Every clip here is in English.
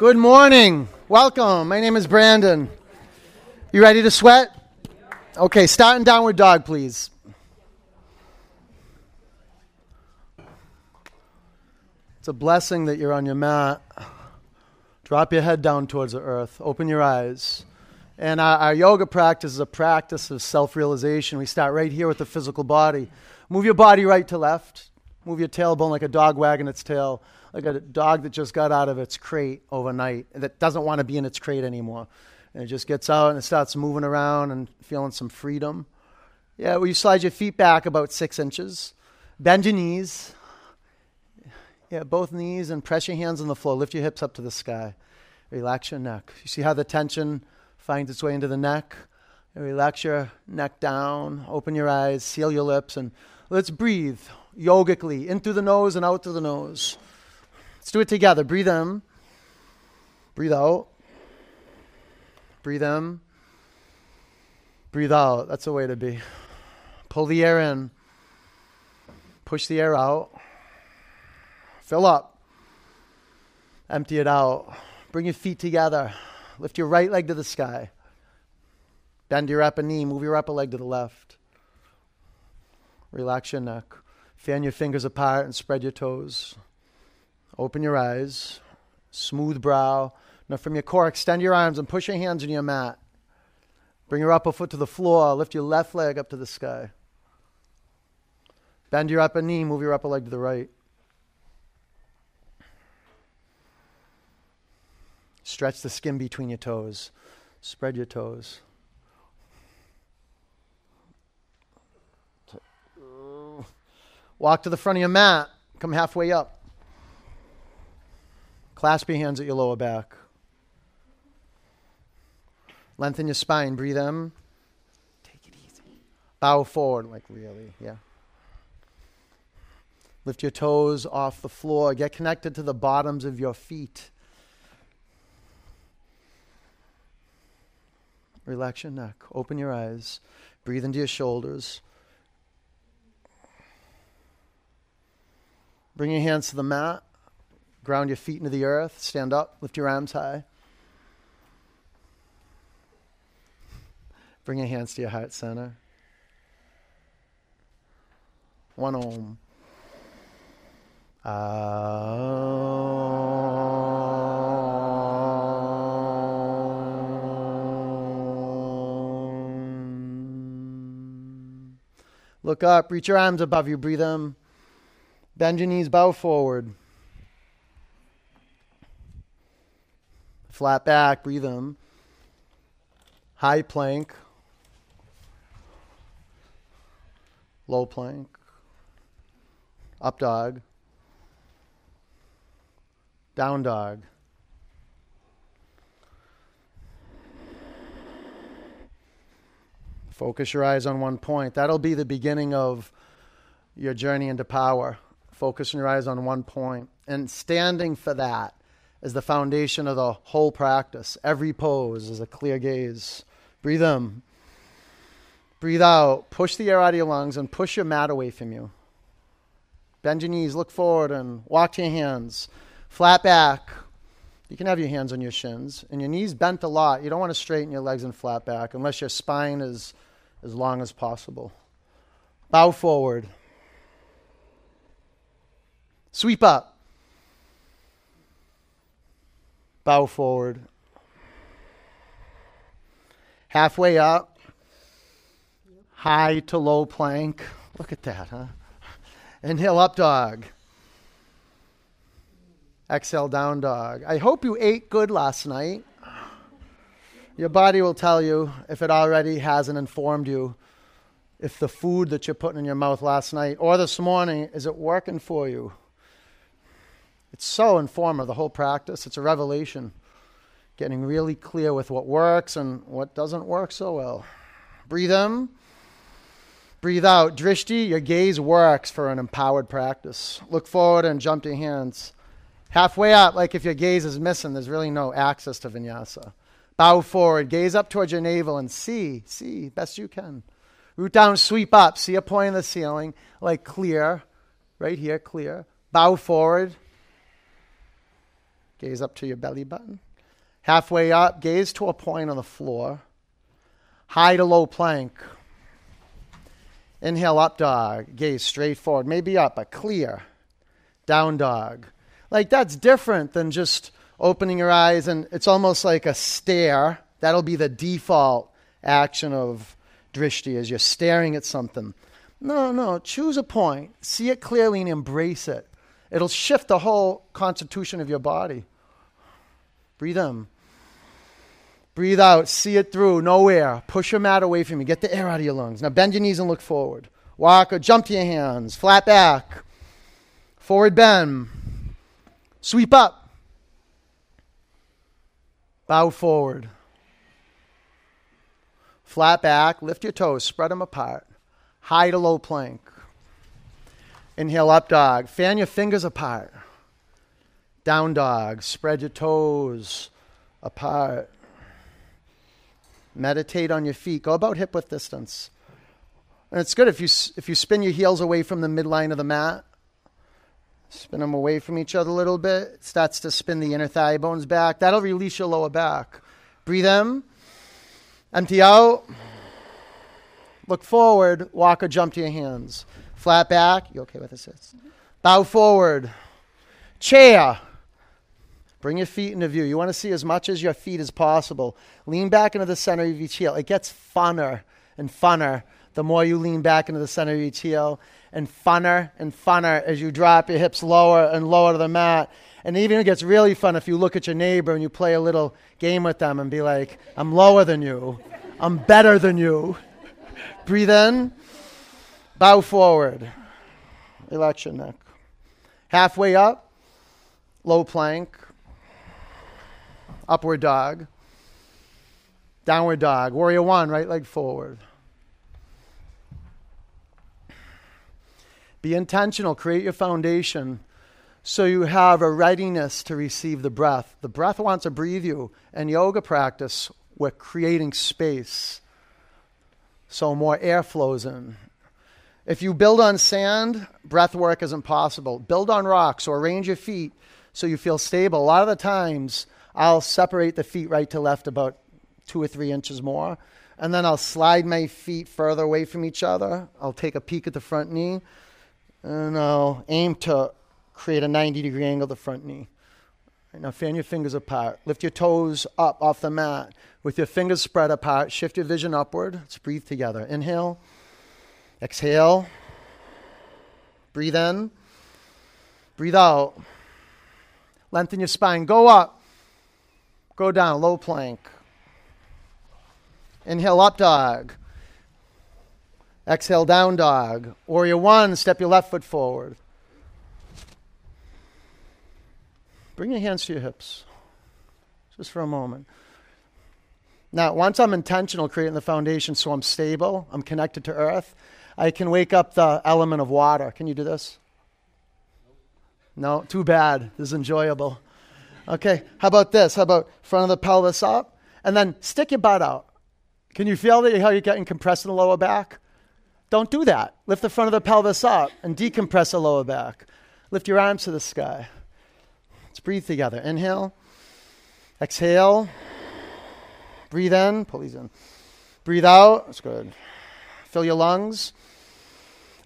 Good morning. Welcome. My name is Brandon. You ready to sweat? Okay, start in downward dog, please. It's a blessing that you're on your mat. Drop your head down towards the earth. Open your eyes. And our, our yoga practice is a practice of self realization. We start right here with the physical body. Move your body right to left. Move your tailbone like a dog wagging its tail, like a dog that just got out of its crate overnight that doesn't want to be in its crate anymore. And it just gets out and it starts moving around and feeling some freedom. Yeah, well, you slide your feet back about six inches. Bend your knees. Yeah, both knees and press your hands on the floor. Lift your hips up to the sky. Relax your neck. You see how the tension finds its way into the neck? Relax your neck down. Open your eyes. Seal your lips. And let's breathe yogically in through the nose and out through the nose. Let's do it together. Breathe in. Breathe out. Breathe in. Breathe out. That's the way to be. Pull the air in. Push the air out. Fill up. Empty it out. Bring your feet together. Lift your right leg to the sky. Bend your upper knee. Move your upper leg to the left. Relax your neck. Fan your fingers apart and spread your toes. Open your eyes. Smooth brow. Now, from your core, extend your arms and push your hands on your mat. Bring your upper foot to the floor. Lift your left leg up to the sky. Bend your upper knee. Move your upper leg to the right. Stretch the skin between your toes. Spread your toes. Walk to the front of your mat. Come halfway up. Clasp your hands at your lower back. Lengthen your spine. Breathe in. Take it easy. Bow forward, like really, yeah. Lift your toes off the floor. Get connected to the bottoms of your feet. Relax your neck. Open your eyes. Breathe into your shoulders. Bring your hands to the mat. Ground your feet into the earth. Stand up. Lift your arms high. Bring your hands to your heart center. One om. Um. Look up, reach your arms above you, breathe them. Bend your knees, bow forward. Flat back, breathe in. High plank. Low plank. Up dog. Down dog. Focus your eyes on one point. That'll be the beginning of your journey into power. Focus your eyes on one. And standing for that is the foundation of the whole practice. Every pose is a clear gaze. Breathe in. Breathe out. Push the air out of your lungs and push your mat away from you. Bend your knees, look forward, and walk to your hands. Flat back. You can have your hands on your shins. And your knees bent a lot. You don't want to straighten your legs and flat back unless your spine is as long as possible. Bow forward. Sweep up. Bow forward. Halfway up. High to low plank. Look at that, huh? Inhale up dog. Exhale down dog. I hope you ate good last night. Your body will tell you if it already hasn't informed you if the food that you're putting in your mouth last night or this morning is it working for you? It's so informative, the whole practice. It's a revelation. Getting really clear with what works and what doesn't work so well. Breathe in. Breathe out. Drishti, your gaze works for an empowered practice. Look forward and jump your hands. Halfway up, like if your gaze is missing, there's really no access to vinyasa. Bow forward, gaze up towards your navel and see, see, best you can. Root down, sweep up, see a point in the ceiling, like clear, right here, clear. Bow forward, Gaze up to your belly button. Halfway up, gaze to a point on the floor. High to low plank. Inhale, up dog. Gaze straight forward. Maybe up, but clear. Down dog. Like that's different than just opening your eyes and it's almost like a stare. That'll be the default action of drishti as you're staring at something. No, no, choose a point, see it clearly, and embrace it. It'll shift the whole constitution of your body. Breathe in. Breathe out. See it through. No air. Push your mat away from you. Get the air out of your lungs. Now bend your knees and look forward. Walk or jump to your hands. Flat back. Forward bend. Sweep up. Bow forward. Flat back. Lift your toes. Spread them apart. High to low plank. Inhale, up dog. Fan your fingers apart. Down dog. Spread your toes apart. Meditate on your feet. Go about hip width distance. And it's good if you, if you spin your heels away from the midline of the mat. Spin them away from each other a little bit. It starts to spin the inner thigh bones back. That'll release your lower back. Breathe in. Empty out. Look forward. Walk or jump to your hands. Flat back. You okay with this? Mm-hmm. Bow forward. Chair. Bring your feet into view. You want to see as much as your feet as possible. Lean back into the center of each heel. It gets funner and funner the more you lean back into the center of each heel, and funner and funner as you drop your hips lower and lower to the mat. And even it gets really fun if you look at your neighbor and you play a little game with them and be like, I'm lower than you. I'm better than you. Breathe in. Bow forward. Relax your neck. Halfway up, low plank upward dog, downward dog, warrior one, right leg forward. Be intentional, create your foundation so you have a readiness to receive the breath. The breath wants to breathe you. And yoga practice, we're creating space so more air flows in. If you build on sand, breath work is impossible. Build on rocks or arrange your feet so you feel stable. A lot of the times, I'll separate the feet right to left about two or three inches more. And then I'll slide my feet further away from each other. I'll take a peek at the front knee. And I'll aim to create a 90 degree angle the front knee. Now fan your fingers apart. Lift your toes up off the mat. With your fingers spread apart, shift your vision upward. Let's breathe together. Inhale. Exhale. Breathe in. Breathe out. Lengthen your spine. Go up. Go down, low plank. Inhale, up dog. Exhale, down dog. Warrior one, step your left foot forward. Bring your hands to your hips, just for a moment. Now, once I'm intentional creating the foundation so I'm stable, I'm connected to earth, I can wake up the element of water. Can you do this? No, too bad. This is enjoyable. Okay, how about this? How about front of the pelvis up? And then stick your butt out. Can you feel that, how you're getting compressed in the lower back? Don't do that. Lift the front of the pelvis up and decompress the lower back. Lift your arms to the sky. Let's breathe together. Inhale. Exhale. Breathe in. Pull these in. Breathe out. That's good. Fill your lungs.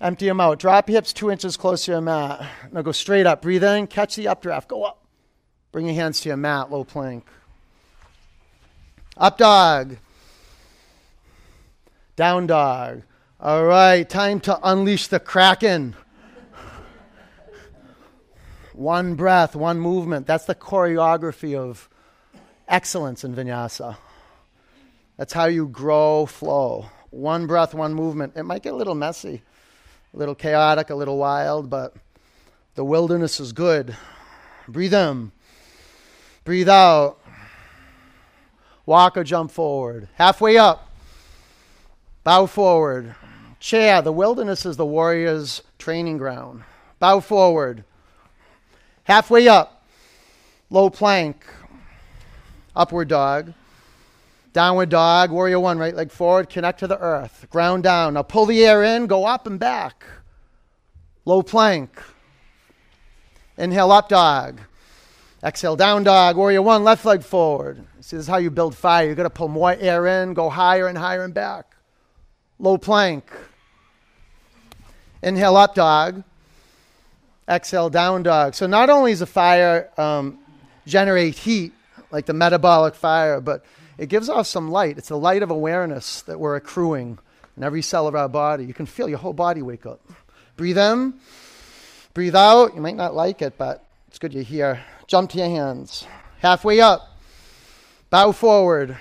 Empty them out. Drop your hips two inches closer to your mat. Now go straight up. Breathe in. Catch the updraft. Go up. Bring your hands to your mat, low plank. Up dog. Down dog. All right, time to unleash the kraken. one breath, one movement. That's the choreography of excellence in vinyasa. That's how you grow flow. One breath, one movement. It might get a little messy, a little chaotic, a little wild, but the wilderness is good. Breathe in. Breathe out. Walk or jump forward. Halfway up. Bow forward. Chair. The wilderness is the warrior's training ground. Bow forward. Halfway up. Low plank. Upward dog. Downward dog. Warrior one. Right leg forward. Connect to the earth. Ground down. Now pull the air in. Go up and back. Low plank. Inhale up dog. Exhale, down dog, warrior one, left leg forward. See, this is how you build fire. You're going to pull more air in, go higher and higher and back. Low plank. Inhale, up dog. Exhale, down dog. So not only does the fire um, generate heat, like the metabolic fire, but it gives off some light. It's the light of awareness that we're accruing in every cell of our body. You can feel your whole body wake up. Breathe in, breathe out. You might not like it, but it's good you're here. Jump to your hands. Halfway up. Bow forward.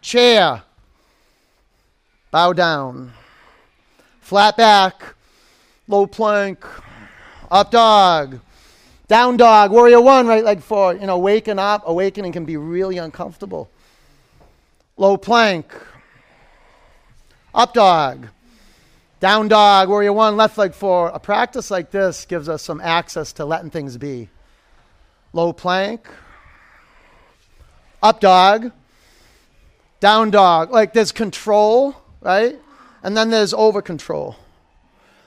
Chair. Bow down. Flat back. Low plank. Up dog. Down dog. Warrior one, right leg forward. You know, waking up. Awakening can be really uncomfortable. Low plank. Up dog. Down dog. Warrior one, left leg forward. A practice like this gives us some access to letting things be low plank, up dog, down dog. Like there's control, right? And then there's over control.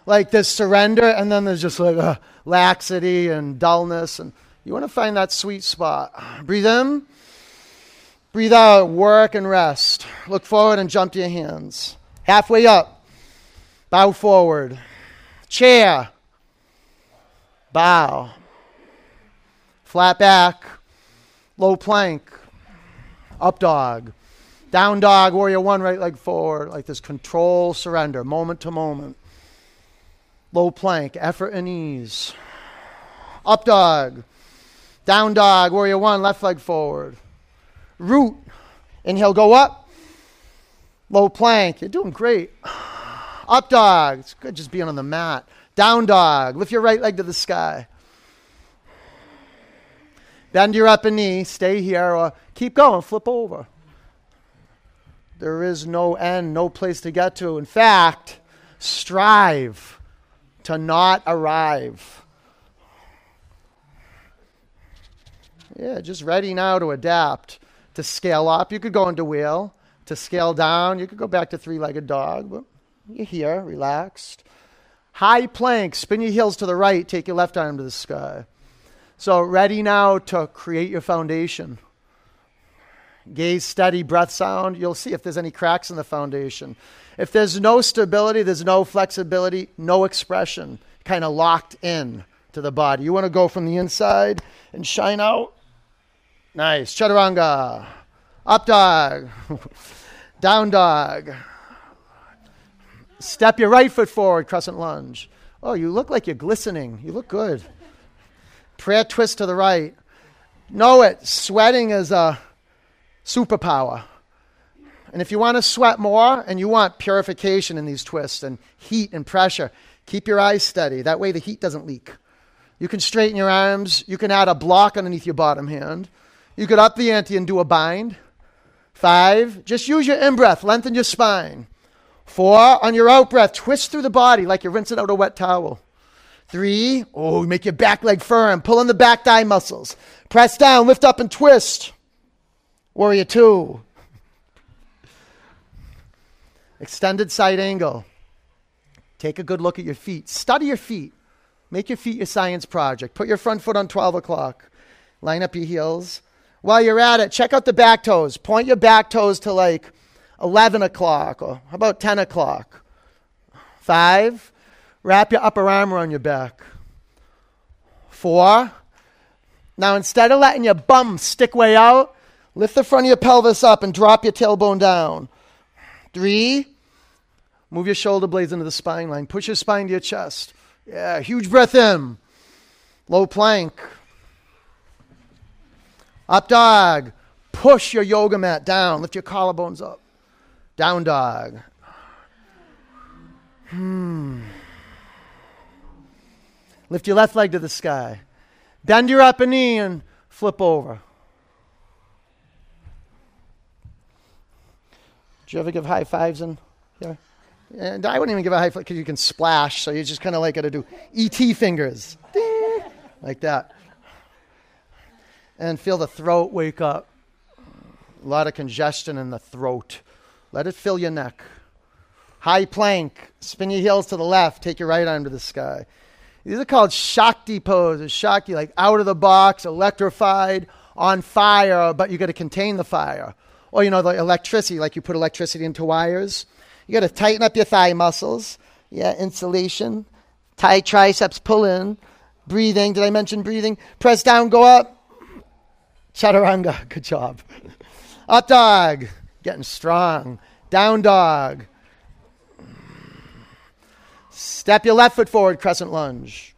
Like there's surrender, and then there's just like a laxity and dullness. And you want to find that sweet spot. Breathe in, breathe out, work and rest. Look forward and jump to your hands. Halfway up, bow forward. Chair, bow flat back, low plank, up dog, down dog, warrior one, right leg forward, like this control, surrender, moment to moment. Low plank, effort and ease. Up dog, down dog, warrior one, left leg forward. Root, inhale, go up. Low plank, you're doing great. Up dog, it's good just being on the mat. Down dog, lift your right leg to the sky. Bend your upper knee, stay here, or keep going, flip over. There is no end, no place to get to. In fact, strive to not arrive. Yeah, just ready now to adapt, to scale up. You could go into wheel, to scale down. You could go back to three legged dog, but you're here, relaxed. High plank, spin your heels to the right, take your left arm to the sky. So, ready now to create your foundation. Gaze steady, breath sound. You'll see if there's any cracks in the foundation. If there's no stability, there's no flexibility, no expression, kind of locked in to the body. You want to go from the inside and shine out. Nice. Chaturanga. Up dog. Down dog. Step your right foot forward, crescent lunge. Oh, you look like you're glistening. You look good. Prayer twist to the right. Know it. Sweating is a superpower. And if you want to sweat more and you want purification in these twists and heat and pressure, keep your eyes steady. That way the heat doesn't leak. You can straighten your arms. You can add a block underneath your bottom hand. You could up the ante and do a bind. Five, just use your in breath, lengthen your spine. Four, on your out breath, twist through the body like you're rinsing out a wet towel. Three, oh, make your back leg firm. Pull in the back thigh muscles. Press down, lift up, and twist. Warrior two. Extended side angle. Take a good look at your feet. Study your feet. Make your feet your science project. Put your front foot on 12 o'clock. Line up your heels. While you're at it, check out the back toes. Point your back toes to like 11 o'clock or how about 10 o'clock? Five, Wrap your upper arm around your back. Four. Now, instead of letting your bum stick way out, lift the front of your pelvis up and drop your tailbone down. Three. Move your shoulder blades into the spine line. Push your spine to your chest. Yeah, huge breath in. Low plank. Up dog. Push your yoga mat down. Lift your collarbones up. Down dog. Hmm. Lift your left leg to the sky. Bend your upper knee and flip over. Do you ever give high fives in here? And I wouldn't even give a high five because you can splash, so you just kind of like got to do ET fingers. Like that. And feel the throat wake up. A lot of congestion in the throat. Let it fill your neck. High plank. Spin your heels to the left. Take your right arm to the sky. These are called Shakti poses. Shakti, like out of the box, electrified, on fire, but you got to contain the fire. Or, you know, the electricity, like you put electricity into wires. You got to tighten up your thigh muscles. Yeah, insulation. Tie triceps, pull in. Breathing. Did I mention breathing? Press down, go up. Chaturanga. Good job. Up dog. Getting strong. Down dog. Step your left foot forward, crescent lunge.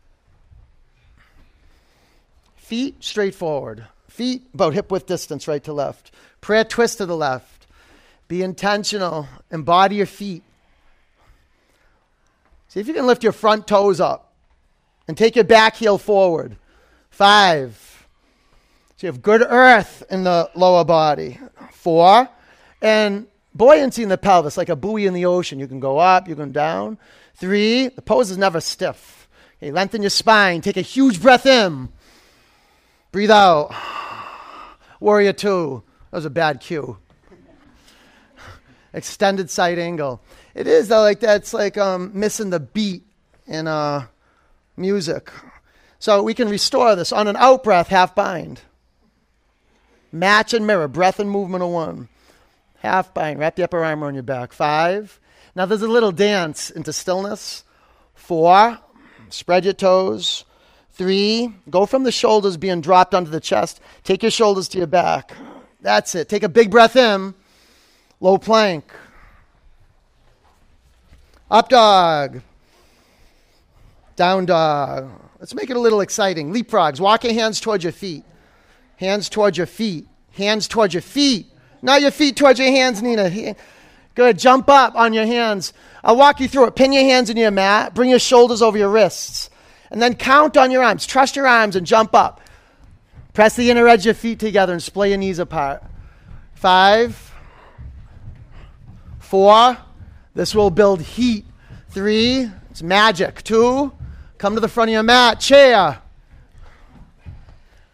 Feet straight forward. Feet about hip width distance, right to left. Prayer twist to the left. Be intentional. Embody your feet. See if you can lift your front toes up and take your back heel forward. Five. So you have good earth in the lower body. Four. And buoyancy in the pelvis, like a buoy in the ocean. You can go up, you can down. Three, the pose is never stiff. Okay, lengthen your spine. Take a huge breath in. Breathe out. Warrior two. That was a bad cue. Extended side angle. It is though, like that's like um, missing the beat in uh, music. So we can restore this on an out breath, half bind. Match and mirror, breath and movement of one. Half bind, wrap the upper arm around your back. Five. Now there's a little dance into stillness. Four, spread your toes. Three, go from the shoulders being dropped onto the chest. Take your shoulders to your back. That's it. Take a big breath in. Low plank. Up dog. Down dog. Let's make it a little exciting. Leapfrogs. Walk your hands towards your feet. Hands towards your feet. Hands towards your feet. Not your feet towards your hands, Nina. Good. Jump up on your hands. I'll walk you through it. Pin your hands in your mat. Bring your shoulders over your wrists. And then count on your arms. Trust your arms and jump up. Press the inner edge of your feet together and splay your knees apart. Five, four, this will build heat. Three, it's magic. Two, come to the front of your mat, chair.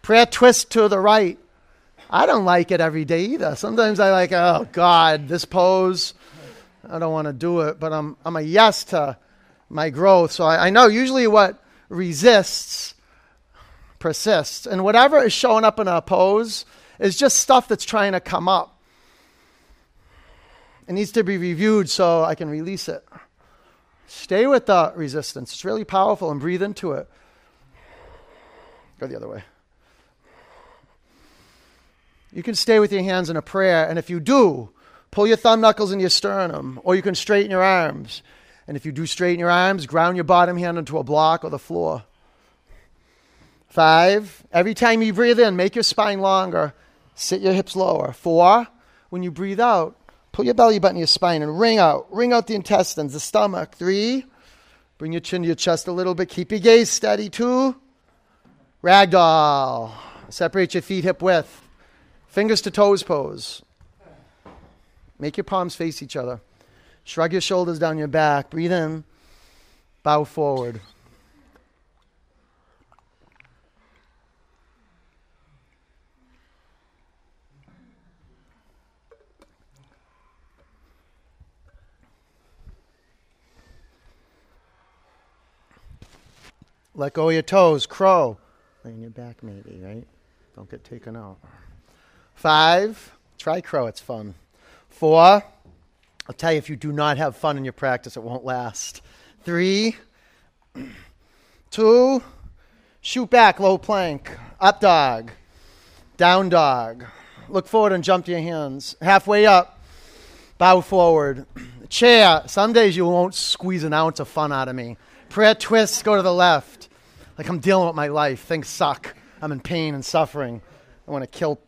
Prayer twist to the right. I don't like it every day either. Sometimes I like, oh God, this pose. I don't want to do it, but I'm I'm a yes to my growth. So I, I know usually what resists persists. And whatever is showing up in a pose is just stuff that's trying to come up. It needs to be reviewed so I can release it. Stay with the resistance. It's really powerful and breathe into it. Go the other way. You can stay with your hands in a prayer, and if you do, pull your thumb knuckles in your sternum, or you can straighten your arms. And if you do straighten your arms, ground your bottom hand into a block or the floor. Five, every time you breathe in, make your spine longer, sit your hips lower. Four, when you breathe out, pull your belly button to your spine and ring out. Ring out the intestines, the stomach. Three, bring your chin to your chest a little bit. Keep your gaze steady. Two, ragdoll. Separate your feet hip width. Fingers to toes pose. Make your palms face each other. Shrug your shoulders down your back. Breathe in. Bow forward. Let go of your toes. Crow. Lay on your back, maybe, right? Don't get taken out. Five, try crow, it's fun. Four, I'll tell you, if you do not have fun in your practice, it won't last. Three, two, shoot back, low plank, up dog, down dog. Look forward and jump to your hands. Halfway up, bow forward. Chair, some days you won't squeeze an ounce of fun out of me. Prayer twists, go to the left. Like I'm dealing with my life. Things suck. I'm in pain and suffering. I want to kill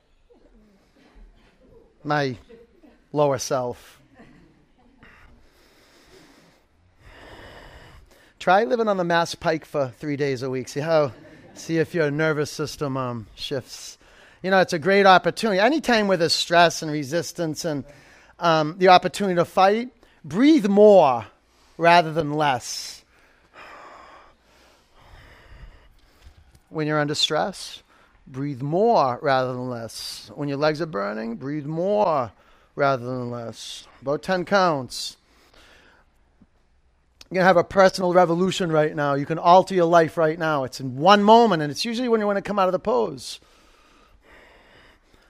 my lower self. Try living on the Mass Pike for three days a week. See how, see if your nervous system um, shifts. You know, it's a great opportunity. Anytime where there's stress and resistance and um, the opportunity to fight, breathe more rather than less. When you're under stress, breathe more rather than less. When your legs are burning, breathe more rather than less. About 10 counts. You're going to have a personal revolution right now. You can alter your life right now. It's in one moment, and it's usually when you want to come out of the pose.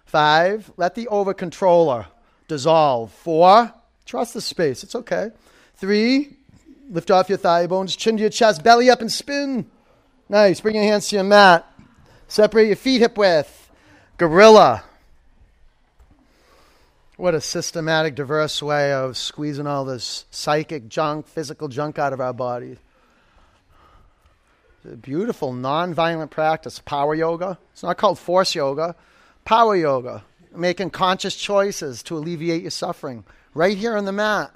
Five, let the over controller dissolve. Four, trust the space. It's okay. Three, lift off your thigh bones, chin to your chest, belly up and spin. Nice. Bring your hands to your mat. Separate your feet hip width. Gorilla. What a systematic, diverse way of squeezing all this psychic junk, physical junk out of our bodies. Beautiful, non-violent practice. Power yoga. It's not called force yoga. Power yoga. Making conscious choices to alleviate your suffering. Right here on the mat.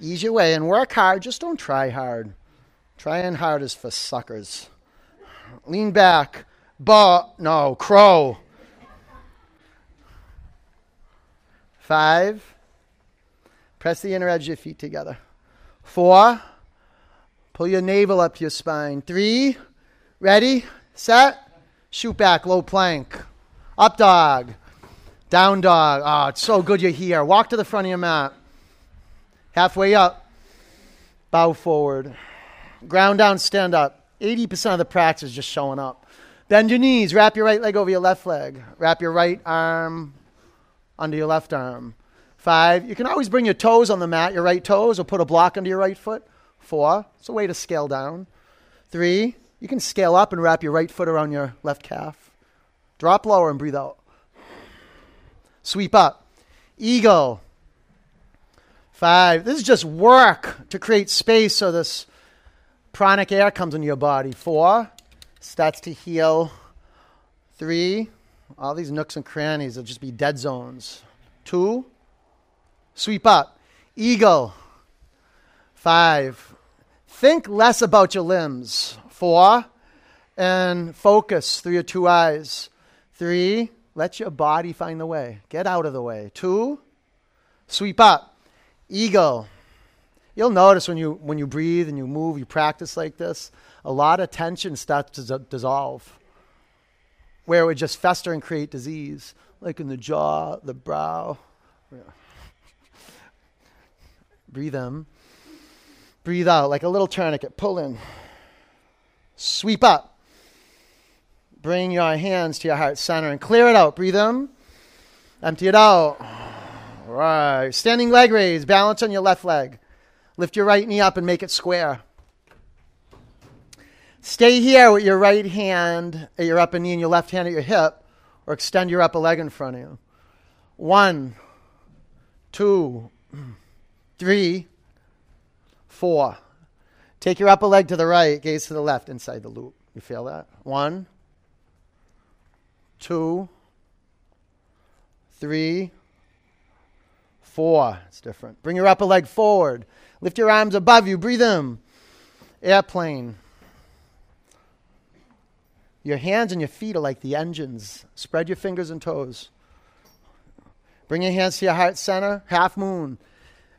Ease your way and work hard. Just don't try hard. Trying hard is for suckers. Lean back. Ba. No, crow. Five. Press the inner edge of your feet together. Four. Pull your navel up your spine. Three. Ready? Set. Shoot back. Low plank. Up dog. Down dog. Oh, it's so good you're here. Walk to the front of your mat. Halfway up. Bow forward. Ground down, stand up. 80% of the practice is just showing up. Bend your knees. Wrap your right leg over your left leg. Wrap your right arm under your left arm. Five, you can always bring your toes on the mat, your right toes, or put a block under your right foot. Four, it's a way to scale down. Three, you can scale up and wrap your right foot around your left calf. Drop lower and breathe out. Sweep up. Eagle. Five, this is just work to create space so this pranic air comes into your body. Four, starts to heal. Three, all these nooks and crannies will just be dead zones. Two, sweep up. Eagle. Five, think less about your limbs. Four, and focus through your two eyes. Three, let your body find the way. Get out of the way. Two, sweep up. Eagle. You'll notice when you when you breathe and you move, you practice like this, a lot of tension starts to dissolve where it would just fester and create disease, like in the jaw, the brow. Breathe in. Breathe out like a little tourniquet. Pull in. Sweep up. Bring your hands to your heart center and clear it out. Breathe in. Empty it out. All right. Standing leg raise. Balance on your left leg. Lift your right knee up and make it square. Stay here with your right hand at your upper knee and your left hand at your hip, or extend your upper leg in front of you. One, two, three, four. Take your upper leg to the right, gaze to the left, inside the loop. You feel that? One, two, three, four. It's different. Bring your upper leg forward. Lift your arms above you. Breathe in. Airplane. Your hands and your feet are like the engines. Spread your fingers and toes. Bring your hands to your heart center, half moon.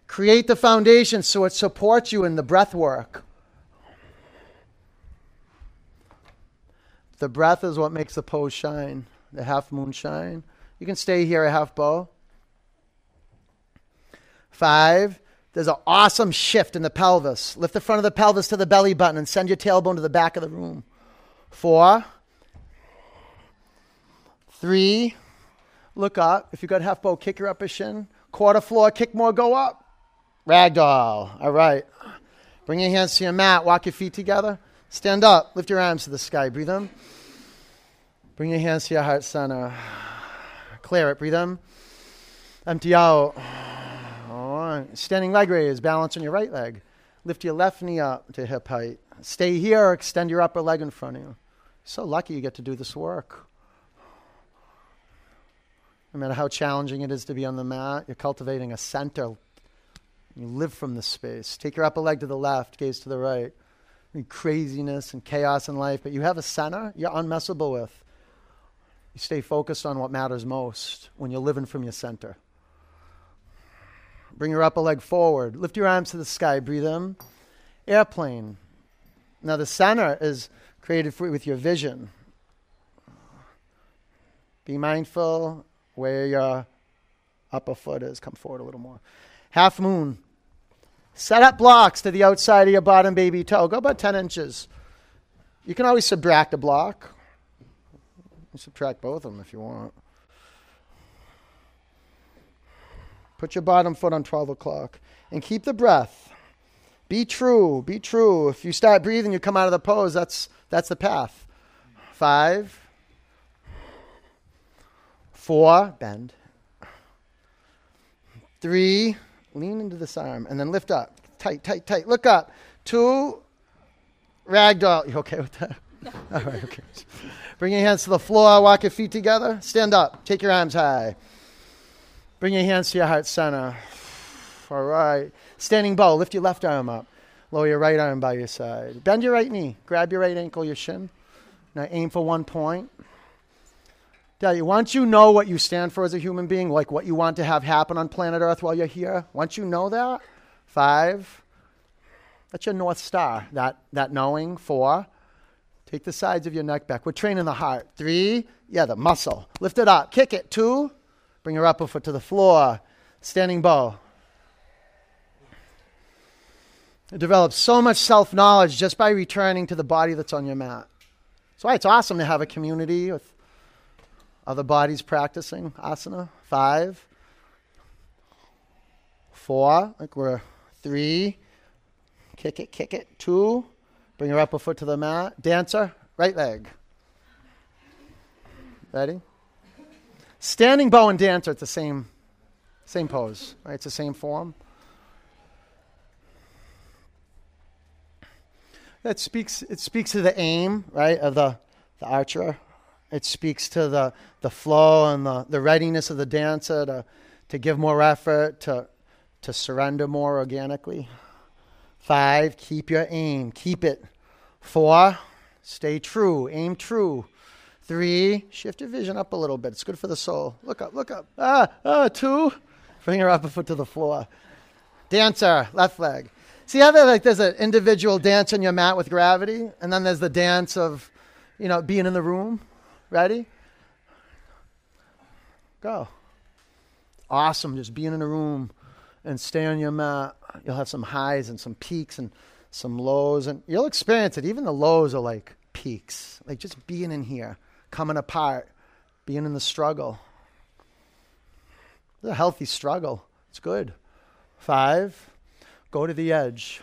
Create the foundation so it supports you in the breath work. The breath is what makes the pose shine, the half moon shine. You can stay here a half bow. Five, there's an awesome shift in the pelvis. Lift the front of the pelvis to the belly button and send your tailbone to the back of the room. Four. Three. Look up. If you've got half bow, kick your upper shin. Quarter floor, kick more, go up. Ragdoll. All right. Bring your hands to your mat. Walk your feet together. Stand up. Lift your arms to the sky. Breathe in. Bring your hands to your heart center. Clear it. Breathe in. Empty out. Standing leg raise. Balance on your right leg. Lift your left knee up to hip height. Stay here. Extend your upper leg in front of you. So lucky you get to do this work. No matter how challenging it is to be on the mat, you're cultivating a center. You live from the space. Take your upper leg to the left, gaze to the right. And craziness and chaos in life, but you have a center you're unmessable with. You stay focused on what matters most when you're living from your center. Bring your upper leg forward. Lift your arms to the sky. Breathe in. Airplane. Now, the center is created for, with your vision. Be mindful where your upper foot is. Come forward a little more. Half moon. Set up blocks to the outside of your bottom baby toe. Go about 10 inches. You can always subtract a block. You subtract both of them if you want. Put your bottom foot on 12 o'clock and keep the breath. Be true. Be true. If you start breathing, you come out of the pose. That's, that's the path. Five, four, bend. Three, lean into this arm and then lift up. Tight, tight, tight. Look up. Two, ragdoll. You okay with that? All right, okay. Bring your hands to the floor. Walk your feet together. Stand up. Take your arms high. Bring your hands to your heart center. All right. Standing bow. Lift your left arm up. Lower your right arm by your side. Bend your right knee. Grab your right ankle, your shin. Now aim for one point. Tell you, once you know what you stand for as a human being, like what you want to have happen on planet Earth while you're here, once you know that, five, that's your North Star, that, that knowing. Four, take the sides of your neck back. We're training the heart. Three, yeah, the muscle. Lift it up. Kick it. Two, bring your upper foot to the floor. Standing bow. Develop so much self knowledge just by returning to the body that's on your mat. That's why it's awesome to have a community with other bodies practicing asana. Five, four, like we're three, kick it, kick it. Two, bring your upper foot to the mat. Dancer, right leg. Ready? Standing bow and dancer, it's the same, same pose, right? It's the same form. That speaks. It speaks to the aim, right, of the the archer. It speaks to the the flow and the, the readiness of the dancer to to give more effort, to to surrender more organically. Five, keep your aim. Keep it. Four, stay true. Aim true. Three, shift your vision up a little bit. It's good for the soul. Look up, look up. Ah, ah, two, bring your upper foot to the floor. Dancer, left leg. See how there, like there's an individual dance on your mat with gravity, and then there's the dance of, you know, being in the room. Ready? Go. Awesome, just being in a room and stay on your mat. You'll have some highs and some peaks and some lows, and you'll experience it. Even the lows are like peaks, like just being in here, coming apart, being in the struggle. It's a healthy struggle. It's good. Five, Go to the edge.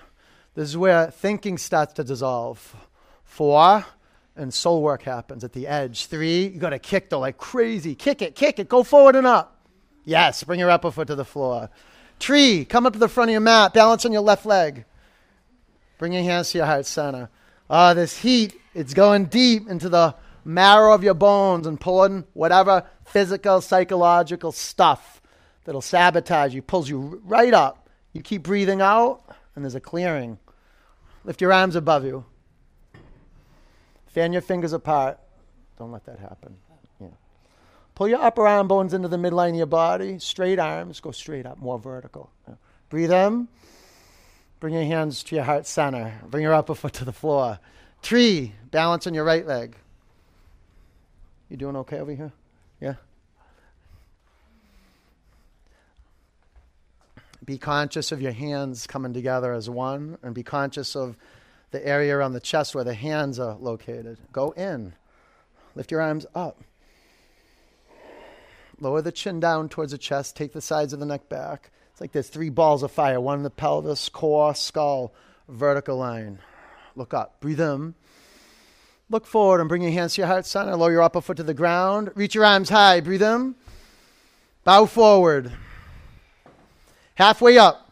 This is where thinking starts to dissolve. Four, and soul work happens at the edge. Three, you got to kick though like crazy. Kick it, kick it, go forward and up. Yes, bring your upper foot to the floor. Tree, come up to the front of your mat, balance on your left leg. Bring your hands to your heart center. Ah, this heat, it's going deep into the marrow of your bones and pulling whatever physical, psychological stuff that'll sabotage you, pulls you right up. You keep breathing out, and there's a clearing. Lift your arms above you. Fan your fingers apart. Don't let that happen. Yeah. Pull your upper arm bones into the midline of your body. Straight arms. Go straight up, more vertical. Yeah. Breathe in. Bring your hands to your heart center. Bring your upper foot to the floor. Tree. Balance on your right leg. You doing okay over here? Yeah? Be conscious of your hands coming together as one, and be conscious of the area around the chest where the hands are located. Go in. Lift your arms up. Lower the chin down towards the chest. Take the sides of the neck back. It's like there's three balls of fire one in the pelvis, core, skull, vertical line. Look up. Breathe in. Look forward and bring your hands to your heart center. Lower your upper foot to the ground. Reach your arms high. Breathe in. Bow forward. Halfway up,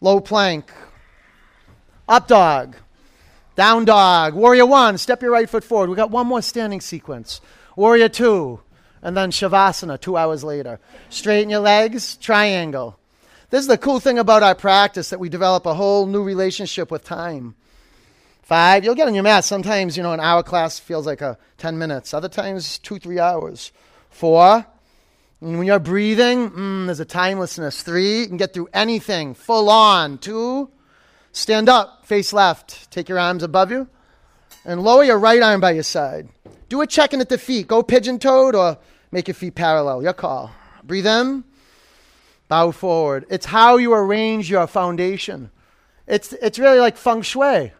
low plank. Up dog. Down dog. Warrior one, step your right foot forward. We've got one more standing sequence. Warrior two. And then Shavasana two hours later. Straighten your legs, triangle. This is the cool thing about our practice that we develop a whole new relationship with time. Five, you'll get on your mat. Sometimes, you know, an hour class feels like a 10 minutes. Other times, two, three hours. Four, and when you're breathing, mm, there's a timelessness. Three, you can get through anything, full on. Two, stand up, face left. Take your arms above you and lower your right arm by your side. Do a check in at the feet. Go pigeon toed or make your feet parallel. Your call. Breathe in. Bow forward. It's how you arrange your foundation. It's, it's really like feng shui.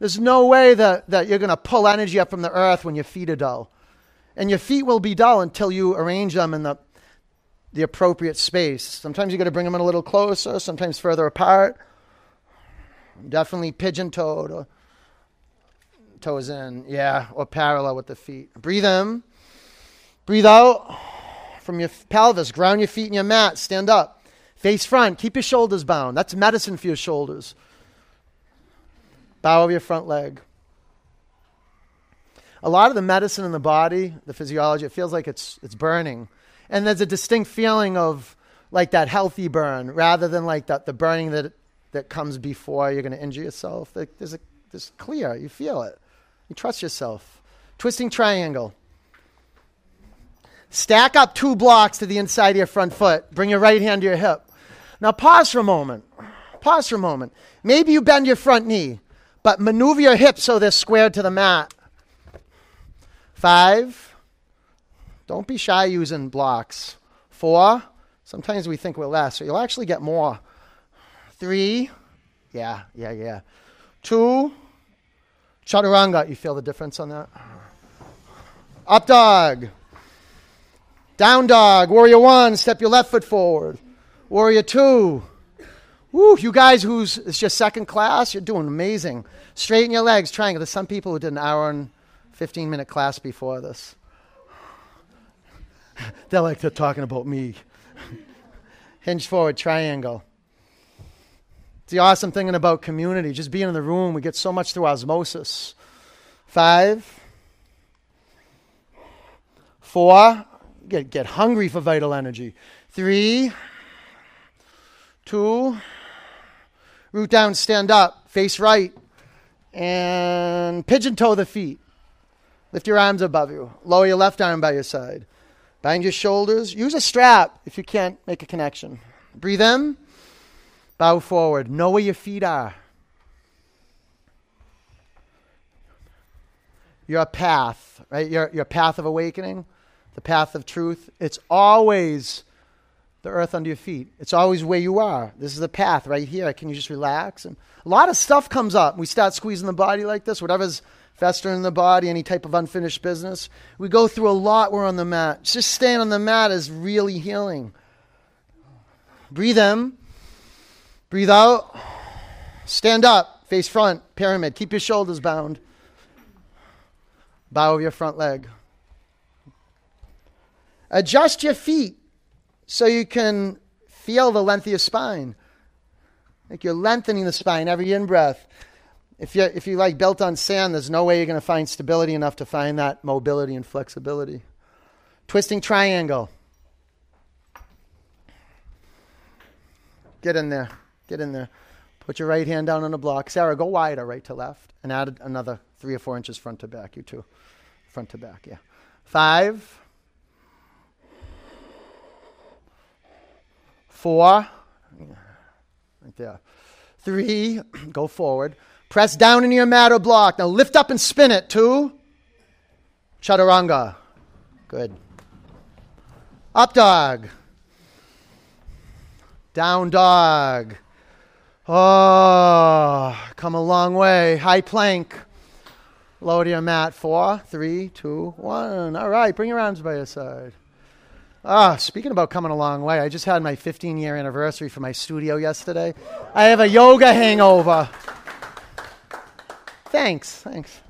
There's no way that, that you're going to pull energy up from the earth when your feet are dull. And your feet will be dull until you arrange them in the, the appropriate space. Sometimes you got to bring them in a little closer, sometimes further apart. Definitely pigeon toed or toes in, yeah, or parallel with the feet. Breathe in, breathe out from your pelvis. Ground your feet in your mat. Stand up. Face front. Keep your shoulders bound. That's medicine for your shoulders. Bow of your front leg. A lot of the medicine in the body, the physiology, it feels like it's, it's burning. And there's a distinct feeling of like that healthy burn rather than like that, the burning that, that comes before you're going to injure yourself. There's a, there's clear. You feel it. You trust yourself. Twisting triangle. Stack up two blocks to the inside of your front foot. Bring your right hand to your hip. Now pause for a moment. Pause for a moment. Maybe you bend your front knee, but maneuver your hips so they're squared to the mat. Five. Don't be shy using blocks. Four. Sometimes we think we're less, so you'll actually get more. Three. Yeah, yeah, yeah. Two. Chaturanga. You feel the difference on that? Up dog. Down dog. Warrior one, step your left foot forward. Warrior two. Woo, you guys who's it's your second class, you're doing amazing. Straighten your legs, triangle. There's some people who did an hour and 15 minute class before this. they're like, they're talking about me. Hinge forward, triangle. It's the awesome thing about community. Just being in the room, we get so much through osmosis. Five, four, get, get hungry for vital energy. Three, two, root down, stand up, face right, and pigeon toe the feet. Lift your arms above you. Lower your left arm by your side. Bind your shoulders. Use a strap if you can't make a connection. Breathe in. Bow forward. Know where your feet are. Your path, right? Your, your path of awakening the path of truth. It's always the earth under your feet. It's always where you are. This is the path right here. Can you just relax? And a lot of stuff comes up. We start squeezing the body like this, whatever's festering in the body, any type of unfinished business. We go through a lot. We're on the mat. Just staying on the mat is really healing. Breathe in. Breathe out. Stand up. Face front. Pyramid. Keep your shoulders bound. Bow of your front leg. Adjust your feet so you can feel the length of your spine. Like you're lengthening the spine every in breath. If you if you like built on sand, there's no way you're going to find stability enough to find that mobility and flexibility. Twisting triangle. Get in there. Get in there. Put your right hand down on the block. Sarah, go wider, right to left, and add another three or four inches front to back. You too. Front to back, yeah. Five. Four. Right there. Three. Go forward. Press down into your mat or block. Now lift up and spin it. Two. Chaturanga. Good. Up dog. Down dog. Oh, come a long way. High plank. Lower to your mat. Four, three, two, one. All right, bring your arms by your side. Ah, speaking about coming a long way, I just had my 15 year anniversary for my studio yesterday. I have a yoga hangover. Thanks, thanks.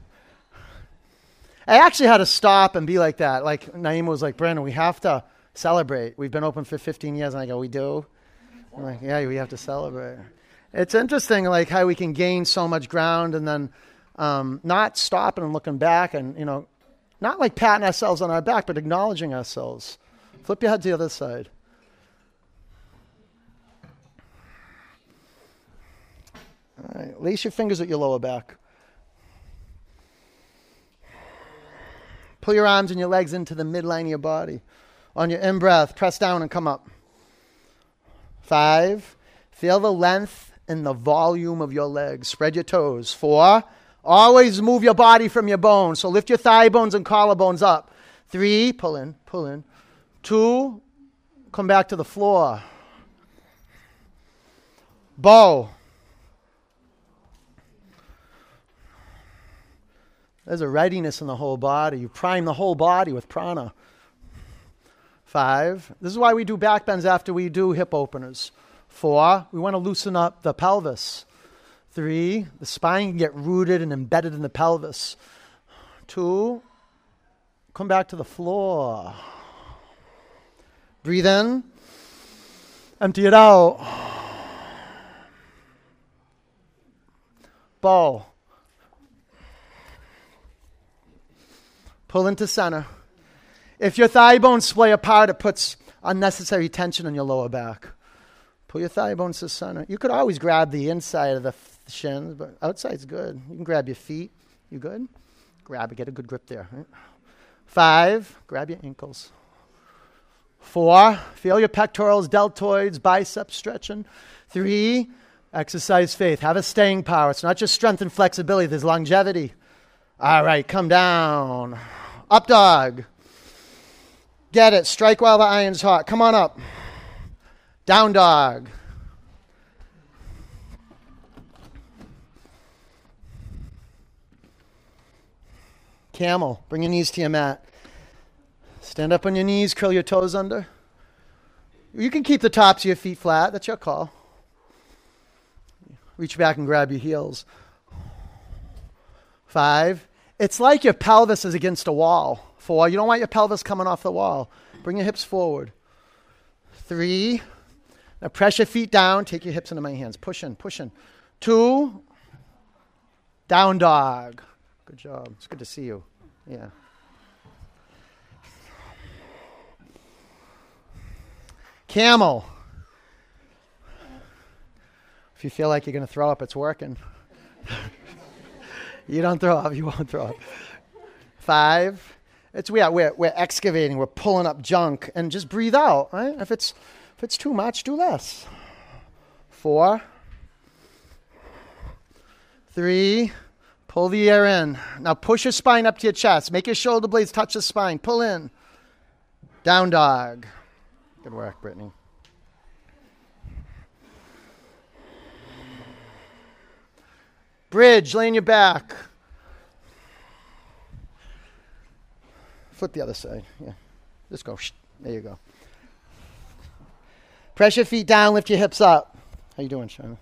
I actually had to stop and be like that. Like Naima was like, Brandon, we have to celebrate. We've been open for 15 years, and I go, we do. I'm like, yeah, we have to celebrate. It's interesting, like how we can gain so much ground and then um, not stopping and looking back, and you know, not like patting ourselves on our back, but acknowledging ourselves. Flip your head to the other side. All right, lace your fingers at your lower back. Pull your arms and your legs into the midline of your body. On your in breath, press down and come up. Five. Feel the length and the volume of your legs. Spread your toes. Four. Always move your body from your bones. So lift your thigh bones and collarbones up. Three. Pull in, pull in. Two, come back to the floor. Bow. There's a readiness in the whole body. You prime the whole body with prana. Five. This is why we do back bends after we do hip openers. Four. We want to loosen up the pelvis. Three. The spine can get rooted and embedded in the pelvis. Two. Come back to the floor. Breathe in. Empty it out. Bow. Pull into center. If your thigh bones splay apart, it puts unnecessary tension in your lower back. Pull your thigh bones to center. You could always grab the inside of the shins, but outside's good. You can grab your feet. You good? Grab it. Get a good grip there. Right? Five, grab your ankles. Four, feel your pectorals, deltoids, biceps stretching. Three, exercise faith. Have a staying power. It's not just strength and flexibility, there's longevity. All right, come down. Up dog. Get it. Strike while the iron's hot. Come on up. Down dog. Camel. Bring your knees to your mat. Stand up on your knees, curl your toes under. You can keep the tops of your feet flat. That's your call. Reach back and grab your heels. Five. It's like your pelvis is against a wall. Four. You don't want your pelvis coming off the wall. Bring your hips forward. Three. Now press your feet down. Take your hips into my hands. Push in, push in. Two. Down dog. Good job. It's good to see you. Yeah. Camel. If you feel like you're going to throw up, it's working. you don't throw up, you won't throw up. Five. It's we are, we're, we're excavating, we're pulling up junk, and just breathe out. Right? If it's if it's too much, do less. Four. Three. Pull the air in. Now push your spine up to your chest. Make your shoulder blades touch the spine. Pull in. Down dog. Good work, Brittany. Bridge, lay on your back. Flip the other side. Yeah. Just go. There you go. Press your feet down, lift your hips up. How you doing, Shana?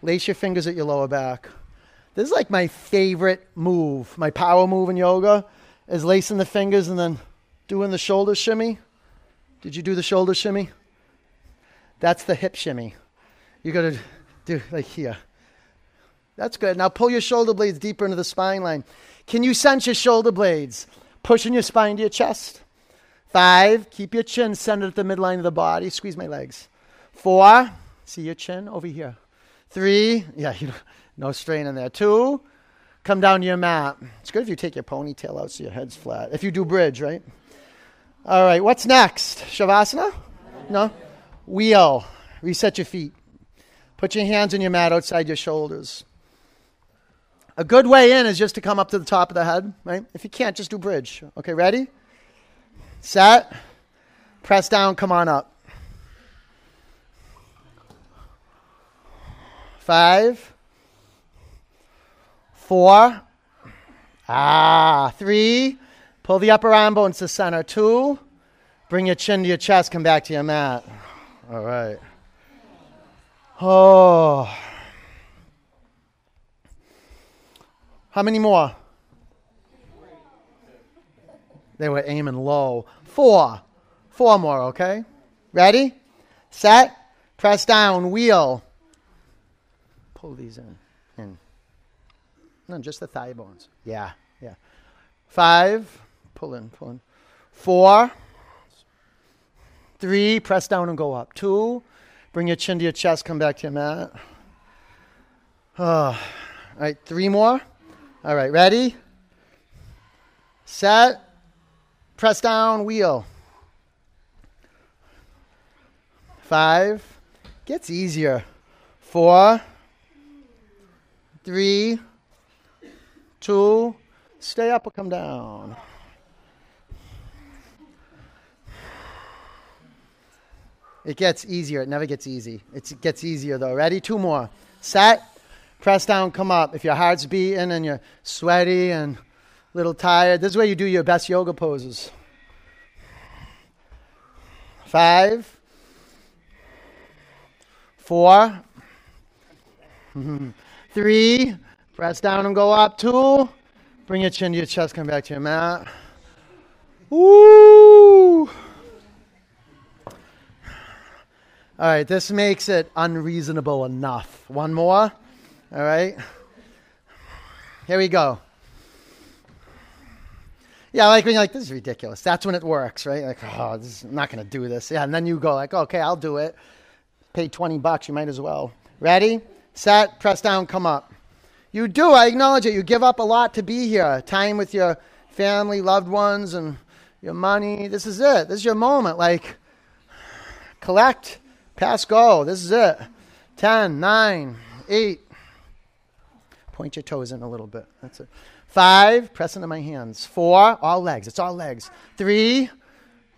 Lace your fingers at your lower back. This is like my favorite move. My power move in yoga is lacing the fingers and then doing the shoulder shimmy. Did you do the shoulder shimmy? That's the hip shimmy. You got to do like here. That's good. Now pull your shoulder blades deeper into the spine line. Can you sense your shoulder blades pushing your spine to your chest? Five, keep your chin centered at the midline of the body. Squeeze my legs. Four, see your chin over here. Three, yeah, you no strain in there. Two, come down to your mat. It's good if you take your ponytail out so your head's flat. If you do bridge, right? All right, what's next? Shavasana? No? Wheel. Reset your feet. Put your hands on your mat outside your shoulders. A good way in is just to come up to the top of the head, right? If you can't, just do bridge. Okay, ready? Set. Press down, come on up. Five. Four. Ah, three. Pull the upper arm bones to center. Two, bring your chin to your chest, come back to your mat. All right. Oh. How many more? They were aiming low. Four. Four more, okay? Ready? Set. Press down. Wheel. Pull these in. In. No, just the thigh bones. Yeah, yeah. Five. Pull in, pull in. Four. Three, press down and go up. Two, bring your chin to your chest, come back to your mat. Oh. All right, three more. All right, ready? Set. Press down, wheel. Five. Gets easier. Four, three, two, Stay up or come down. It gets easier. It never gets easy. It's, it gets easier though. Ready? Two more. Set. Press down, come up. If your heart's beating and you're sweaty and a little tired, this is where you do your best yoga poses. Five, four, mm-hmm. three, press down and go up. Two, bring your chin to your chest, come back to your mat. Woo! All right, this makes it unreasonable enough. One more. All right. Here we go. Yeah, like when you're like, this is ridiculous. That's when it works, right? Like, oh, this is, I'm not going to do this. Yeah, and then you go like, okay, I'll do it. Pay 20 bucks, you might as well. Ready, set, press down, come up. You do, I acknowledge it. You give up a lot to be here. Time with your family, loved ones, and your money. This is it. This is your moment. Like, collect Pass go. This is it. 10, 9, 8. Point your toes in a little bit. That's it. Five, press into my hands. Four, all legs. It's all legs. Three,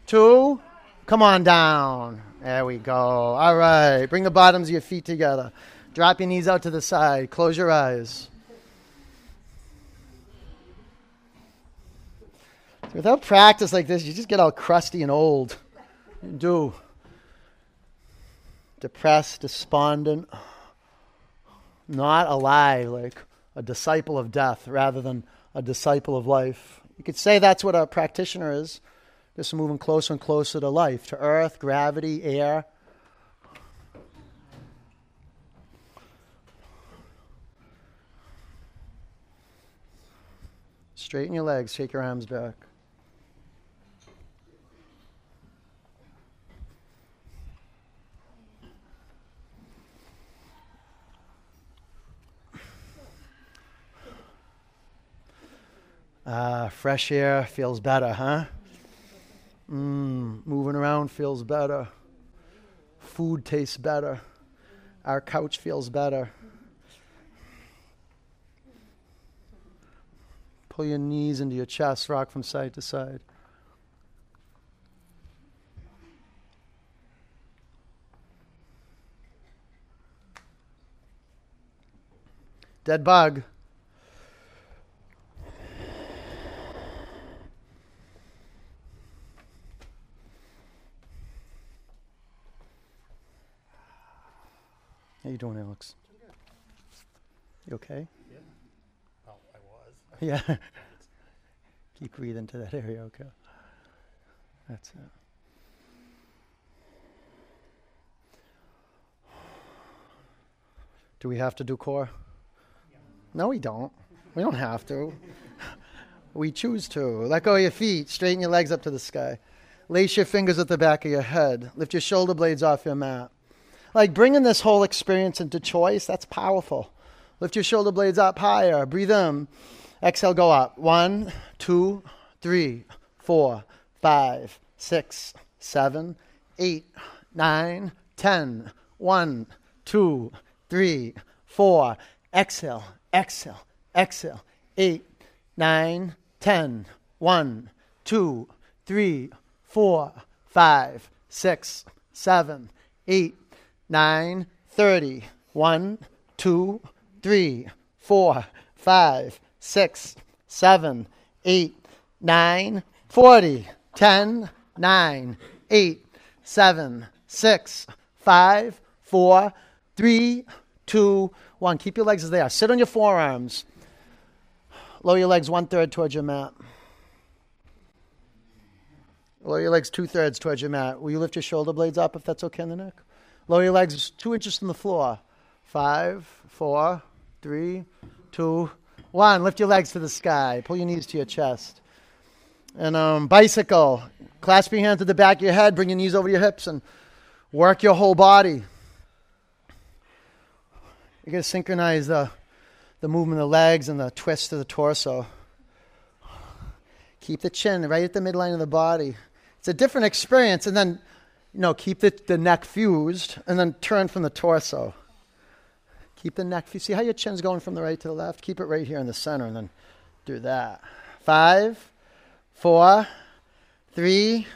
two, come on down. There we go. All right. Bring the bottoms of your feet together. Drop your knees out to the side. Close your eyes. Without practice like this, you just get all crusty and old. You do depressed, despondent, not alive, like a disciple of death rather than a disciple of life. You could say that's what a practitioner is, just moving closer and closer to life, to earth, gravity, air. Straighten your legs, shake your arms back. Ah, fresh air feels better, huh? Mm, moving around feels better. Food tastes better. Our couch feels better. Pull your knees into your chest, rock from side to side. Dead bug. How you doing, Alex? You okay? Yeah. Oh, I was. Yeah. Keep breathing to that area, okay? That's it. Do we have to do core? No, we don't. We don't have to. we choose to. Let go of your feet. Straighten your legs up to the sky. Lace your fingers at the back of your head. Lift your shoulder blades off your mat. Like bringing this whole experience into choice, that's powerful. Lift your shoulder blades up higher. Breathe in. Exhale, go up. One, two, three, four, five, six, seven, eight, nine, ten. One, two, three, four. Exhale, exhale, exhale. Eight, nine, ten. One, two, three, four, five, six, seven, eight, nine, thirty. One, two, three, four, five, six, seven, eight, nine, forty. Ten, nine, eight, seven, six, five, four, three, two, one. Keep your legs are. Sit on your forearms. Lower your legs one third towards your mat. Lower your legs two thirds towards your mat. Will you lift your shoulder blades up if that's okay in the neck? Lower your legs two inches from the floor. Five, four, three, two, one. Lift your legs to the sky. Pull your knees to your chest. And um, bicycle. Clasp your hands at the back of your head. Bring your knees over your hips and work your whole body. You're going to synchronize the, the movement of the legs and the twist of the torso. Keep the chin right at the midline of the body. It's a different experience. And then you know, keep the, the neck fused and then turn from the torso. Keep the neck fused. See how your chin's going from the right to the left? Keep it right here in the center and then do that. Five, four, three,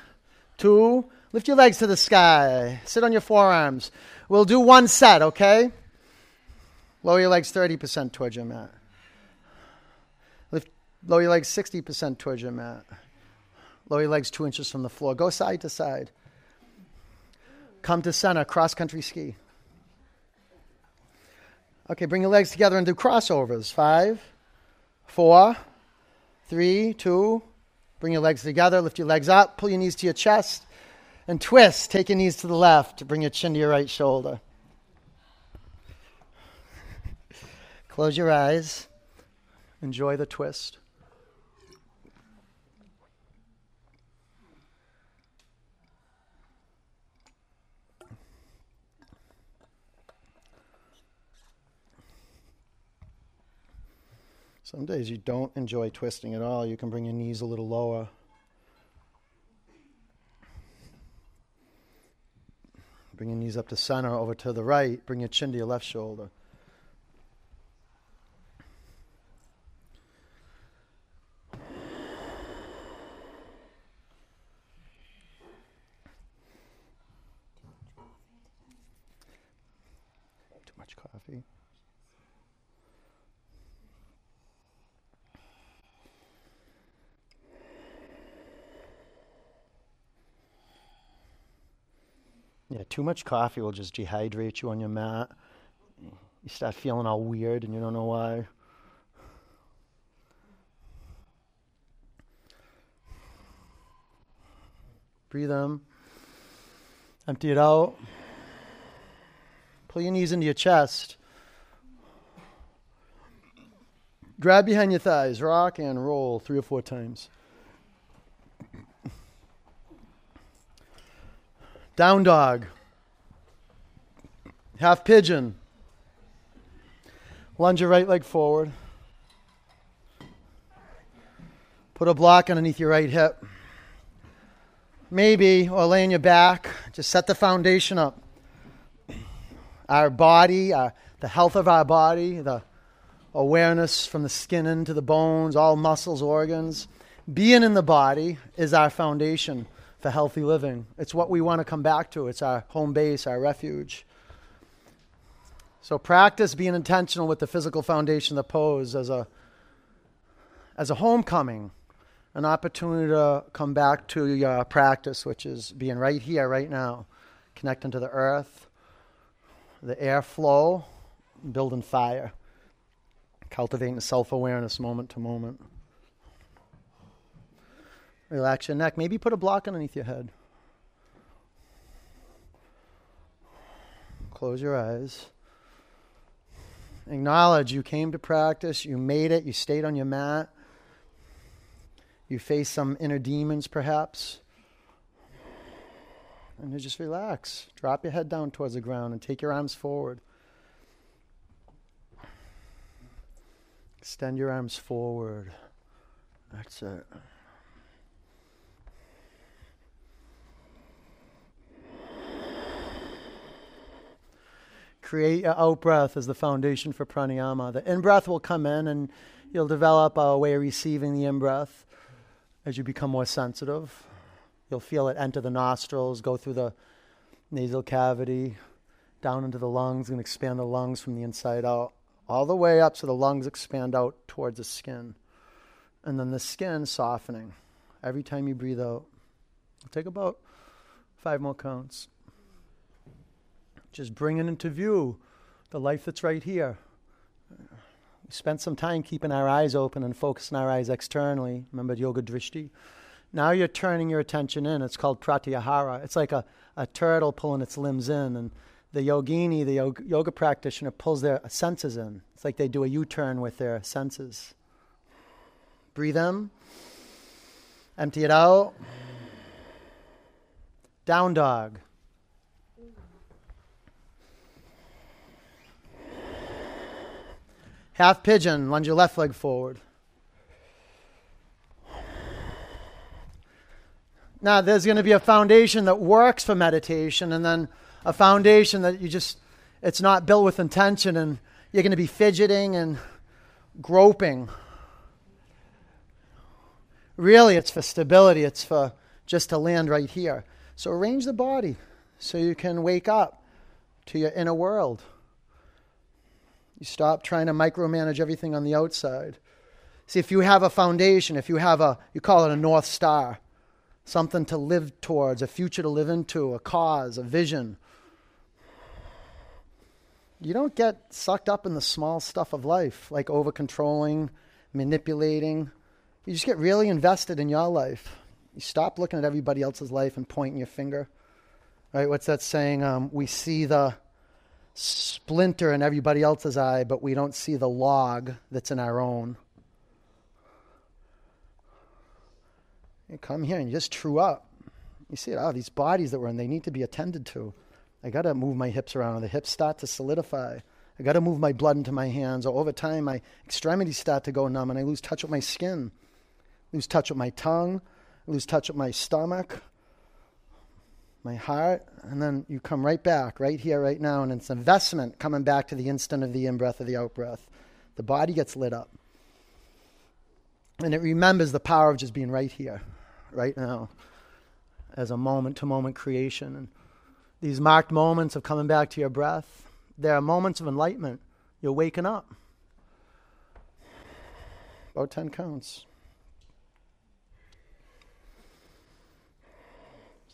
two, Lift your legs to the sky. Sit on your forearms. We'll do one set, okay? Lower your legs 30% towards your mat. Lift, lower your legs 60% towards your mat. Lower your legs two inches from the floor. Go side to side. Come to center, cross country ski. Okay, bring your legs together and do crossovers. Five, four, three, two. Bring your legs together, lift your legs up, pull your knees to your chest, and twist. Take your knees to the left, bring your chin to your right shoulder. Close your eyes. Enjoy the twist. Some days you don't enjoy twisting at all. You can bring your knees a little lower. Bring your knees up to center, over to the right. Bring your chin to your left shoulder. Too much coffee. Yeah, too much coffee will just dehydrate you on your mat. You start feeling all weird and you don't know why. Breathe in. Empty it out. Pull your knees into your chest. Grab behind your thighs. Rock and roll three or four times. Down dog. Half pigeon. Lunge your right leg forward. Put a block underneath your right hip. Maybe, or lay on your back. Just set the foundation up. Our body, our, the health of our body, the awareness from the skin into the bones, all muscles, organs. Being in the body is our foundation for healthy living. It's what we want to come back to. It's our home base, our refuge. So practice being intentional with the physical foundation of the pose as a as a homecoming, an opportunity to come back to your practice, which is being right here, right now, connecting to the earth, the airflow, building fire, cultivating self awareness moment to moment. Relax your neck. Maybe put a block underneath your head. Close your eyes. Acknowledge you came to practice, you made it, you stayed on your mat. You face some inner demons, perhaps. And you just relax. Drop your head down towards the ground and take your arms forward. Extend your arms forward. That's it. Create your out breath as the foundation for pranayama. The in breath will come in and you'll develop a way of receiving the in breath as you become more sensitive. You'll feel it enter the nostrils, go through the nasal cavity, down into the lungs, and expand the lungs from the inside out, all the way up so the lungs expand out towards the skin. And then the skin softening every time you breathe out. Take about five more counts just bringing into view the life that's right here. We spent some time keeping our eyes open and focusing our eyes externally. Remember yoga drishti? Now you're turning your attention in. It's called pratyahara. It's like a, a turtle pulling its limbs in. And the yogini, the yoga, yoga practitioner, pulls their senses in. It's like they do a U turn with their senses. Breathe in. Empty it out. Down dog. Half pigeon, lunge your left leg forward. Now, there's going to be a foundation that works for meditation, and then a foundation that you just, it's not built with intention, and you're going to be fidgeting and groping. Really, it's for stability, it's for just to land right here. So arrange the body so you can wake up to your inner world. You stop trying to micromanage everything on the outside. See, if you have a foundation, if you have a, you call it a North Star, something to live towards, a future to live into, a cause, a vision, you don't get sucked up in the small stuff of life, like over controlling, manipulating. You just get really invested in your life. You stop looking at everybody else's life and pointing your finger. Right? What's that saying? Um, we see the splinter in everybody else's eye, but we don't see the log that's in our own. You come here and you just true up. You see. Oh, these bodies that we're in, they need to be attended to. I got to move my hips around, and the hips start to solidify. I got to move my blood into my hands, or over time, my extremities start to go numb, and I lose touch with my skin, lose touch with my tongue, lose touch with my stomach, my heart, and then you come right back, right here, right now, and it's investment coming back to the instant of the in breath of the out breath. The body gets lit up. And it remembers the power of just being right here, right now, as a moment to moment creation. And these marked moments of coming back to your breath, there are moments of enlightenment. You're waking up. About 10 counts.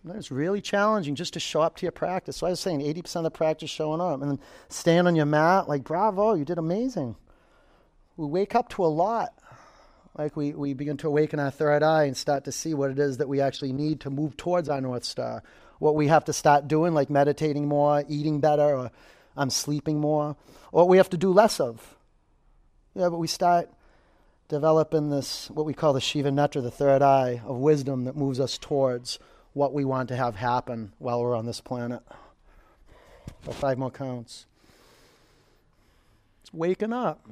It's really challenging just to show up to your practice. So I was saying 80% of the practice showing up and then stand on your mat like, bravo, you did amazing. We wake up to a lot. Like we, we begin to awaken our third eye and start to see what it is that we actually need to move towards our North Star. What we have to start doing, like meditating more, eating better, or I'm sleeping more, or what we have to do less of. Yeah, but we start developing this, what we call the Shiva Netra, the third eye of wisdom that moves us towards what we want to have happen while we're on this planet. For five more counts. It's waking up.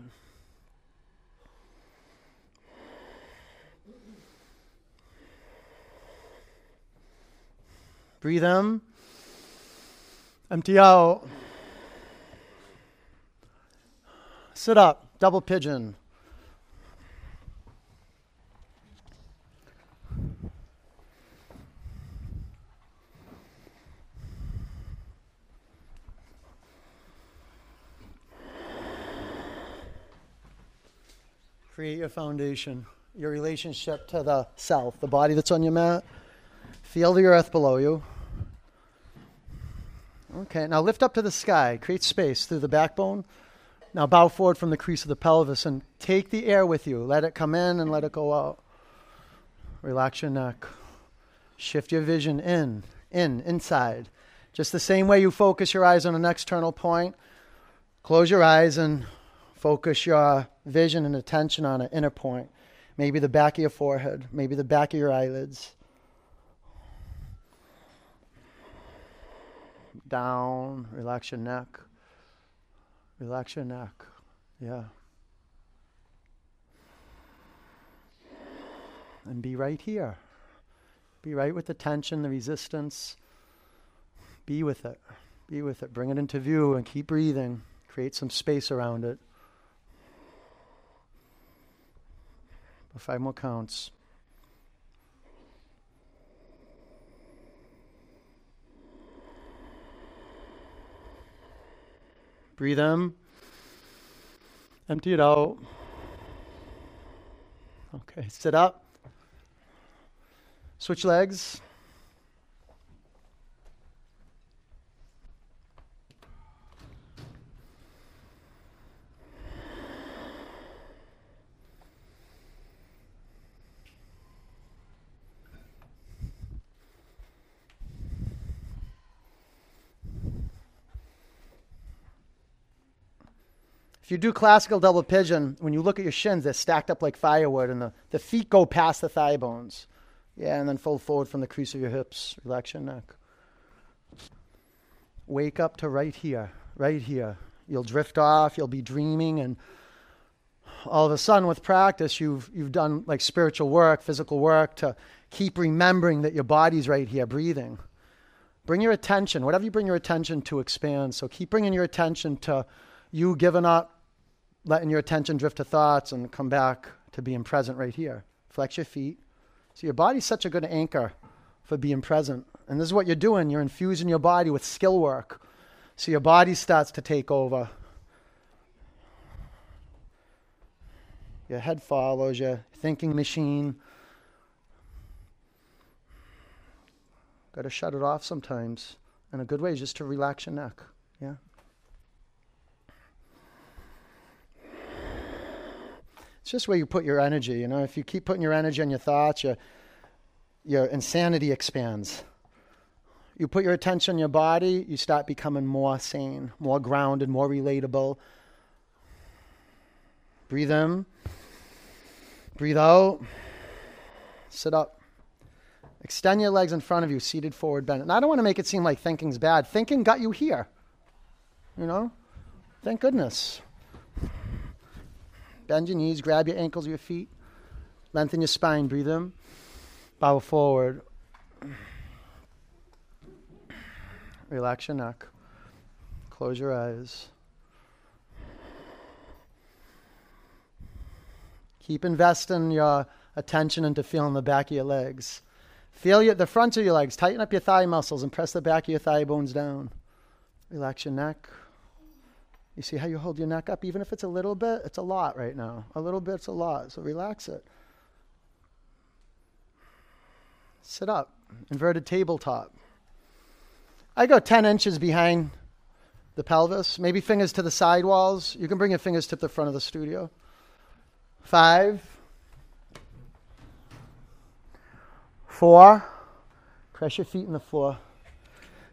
Breathe in. Empty out. Sit up. Double pigeon. Create your foundation, your relationship to the self, the body that's on your mat. Feel the earth below you. Okay, now lift up to the sky. Create space through the backbone. Now bow forward from the crease of the pelvis and take the air with you. Let it come in and let it go out. Relax your neck. Shift your vision in, in, inside. Just the same way you focus your eyes on an external point, close your eyes and focus your vision and attention on an inner point. Maybe the back of your forehead, maybe the back of your eyelids. down, relax your neck. Relax your neck. Yeah. And be right here. Be right with the tension, the resistance. Be with it. Be with it. Bring it into view and keep breathing. Create some space around it. Five more counts. Breathe in. Empty it out. Okay, sit up. Switch legs. If you do classical double pigeon, when you look at your shins, they're stacked up like firewood, and the, the feet go past the thigh bones. Yeah, and then fold forward from the crease of your hips. Relax your neck. Wake up to right here, right here. You'll drift off, you'll be dreaming, and all of a sudden, with practice, you've, you've done like spiritual work, physical work to keep remembering that your body's right here, breathing. Bring your attention, whatever you bring your attention to, expands. So keep bringing your attention to you giving up letting your attention drift to thoughts and come back to being present right here. Flex your feet. So your body's such a good anchor for being present And this is what you're doing. You're infusing your body with skill work. So your body starts to take over. Your head follows your thinking machine. Got to shut it off sometimes. And a good way is just to relax your neck. Yeah. It's just where you put your energy. You know, if you keep putting your energy on your thoughts, your your insanity expands. You put your attention on your body, you start becoming more sane, more grounded, more relatable. Breathe in. Breathe out. Sit up. Extend your legs in front of you, seated forward bend. And I don't want to make it seem like thinking's bad. Thinking got you here. You know? Thank goodness. Bend your knees, grab your ankles your feet, lengthen your spine, breathe in, bow forward. Relax your neck, close your eyes. Keep investing your attention into feeling the back of your legs. Feel your, the front of your legs. Tighten up your thigh muscles and press the back of your thigh bones down. Relax your neck. You see how you hold your neck up? Even if it's a little bit, it's a lot right now. A little bit's a lot, so relax it. Sit up, inverted tabletop. I go 10 inches behind the pelvis, maybe fingers to the side walls. You can bring your fingers to the front of the studio. Five, four, press your feet in the floor.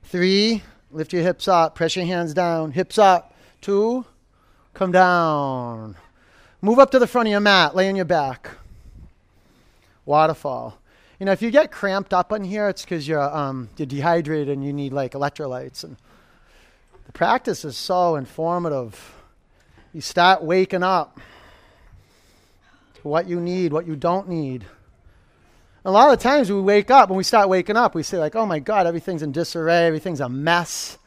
Three, lift your hips up, press your hands down, hips up two, come down. Move up to the front of your mat, lay on your back. Waterfall. You know, if you get cramped up in here, it's because you're, um, you're dehydrated and you need like electrolytes. And the practice is so informative. You start waking up to what you need, what you don't need. A lot of times we wake up, when we start waking up, we say, like, oh my God, everything's in disarray, everything's a mess.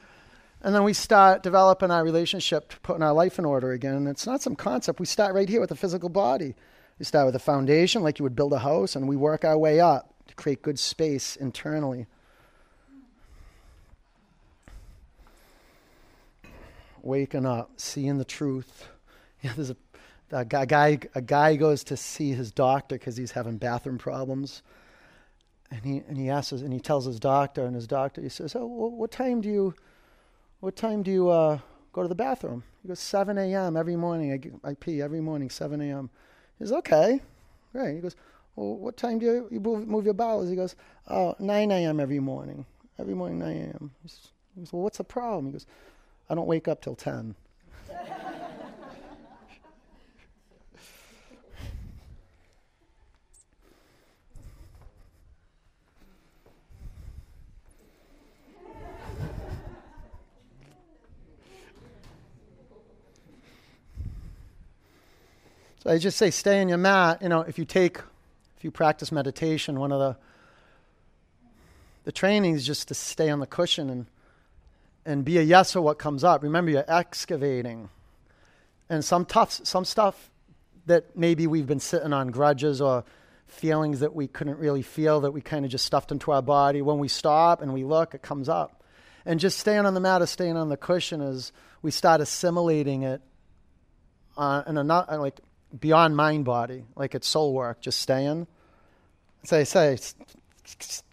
And then we start developing our relationship, putting our life in order again. And it's not some concept. We start right here with the physical body. We start with a foundation, like you would build a house, and we work our way up to create good space internally. Waking up, seeing the truth. Yeah, there's a, a guy. A guy goes to see his doctor because he's having bathroom problems, and he and he asks and he tells his doctor, and his doctor he says, "Oh, what time do you?" What time do you uh, go to the bathroom? He goes, 7 a.m. every morning. I, I pee every morning, 7 a.m. He goes, okay. Great. He goes, well, what time do you, you move, your bowels? He goes, oh, 9 a.m. every morning. Every morning, 9 a.m. He goes, well, what's the problem? He goes, I don't wake up till 10. So I just say stay on your mat. You know, if you take, if you practice meditation, one of the the training is just to stay on the cushion and and be a yes for what comes up. Remember, you're excavating, and some tough, some stuff that maybe we've been sitting on grudges or feelings that we couldn't really feel that we kind of just stuffed into our body. When we stop and we look, it comes up. And just staying on the mat or staying on the cushion is we start assimilating it uh, in a not like beyond mind body, like it's soul work, just staying. Say, say,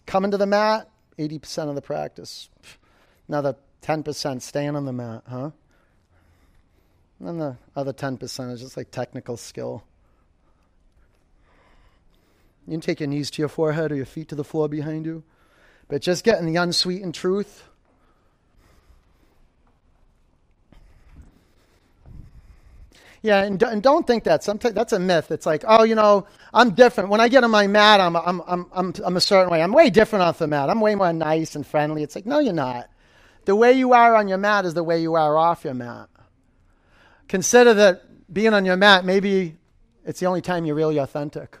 coming to the mat, 80% of the practice. Another 10% staying on the mat, huh? And then the other 10% is just like technical skill. You can take your knees to your forehead or your feet to the floor behind you. But just getting the unsweetened truth Yeah, and, and don't think that. Sometimes that's a myth. It's like, oh, you know, I'm different. When I get on my mat, I'm, I'm, I'm, I'm, I'm a certain way. I'm way different off the mat. I'm way more nice and friendly. It's like, no, you're not. The way you are on your mat is the way you are off your mat. Consider that being on your mat, maybe it's the only time you're really authentic.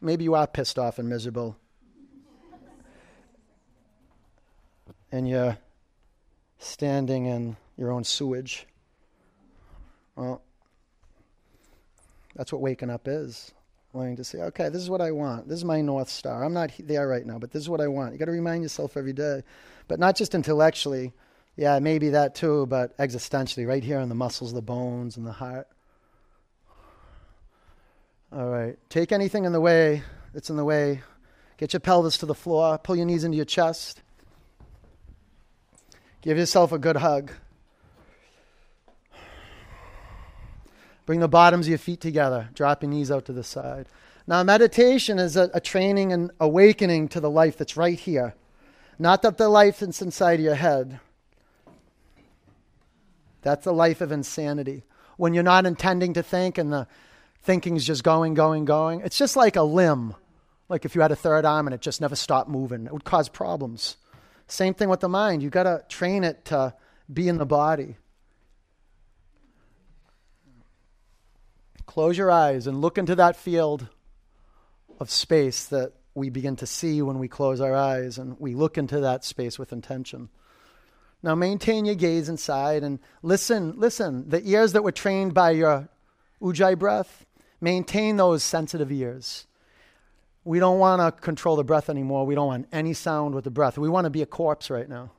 Maybe you are pissed off and miserable. and you're standing in your own sewage. Well, that's what waking up is. learning to say, okay, this is what I want. This is my North Star. I'm not there right now, but this is what I want. You got to remind yourself every day, but not just intellectually. Yeah, maybe that too, but existentially, right here in the muscles, the bones, and the heart. All right. Take anything in the way that's in the way. Get your pelvis to the floor. Pull your knees into your chest. Give yourself a good hug. Bring the bottoms of your feet together. Drop your knees out to the side. Now, meditation is a, a training and awakening to the life that's right here, not that the life that's inside your head. That's the life of insanity. When you're not intending to think and the thinking's just going, going, going. It's just like a limb. Like if you had a third arm and it just never stopped moving, it would cause problems. Same thing with the mind. You got to train it to be in the body. Close your eyes and look into that field of space that we begin to see when we close our eyes and we look into that space with intention. Now maintain your gaze inside and listen, listen. The ears that were trained by your Ujjayi breath, maintain those sensitive ears. We don't want to control the breath anymore. We don't want any sound with the breath. We want to be a corpse right now.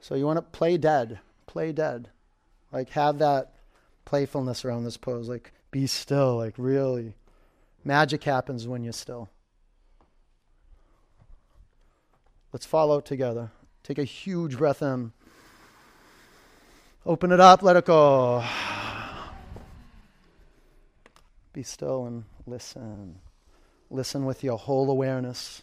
So you want to play dead. Play dead. Like have that playfulness around this pose. Like be still, like really. Magic happens when you're still. Let's follow together. Take a huge breath in. Open it up, let it go. Be still and listen. Listen with your whole awareness.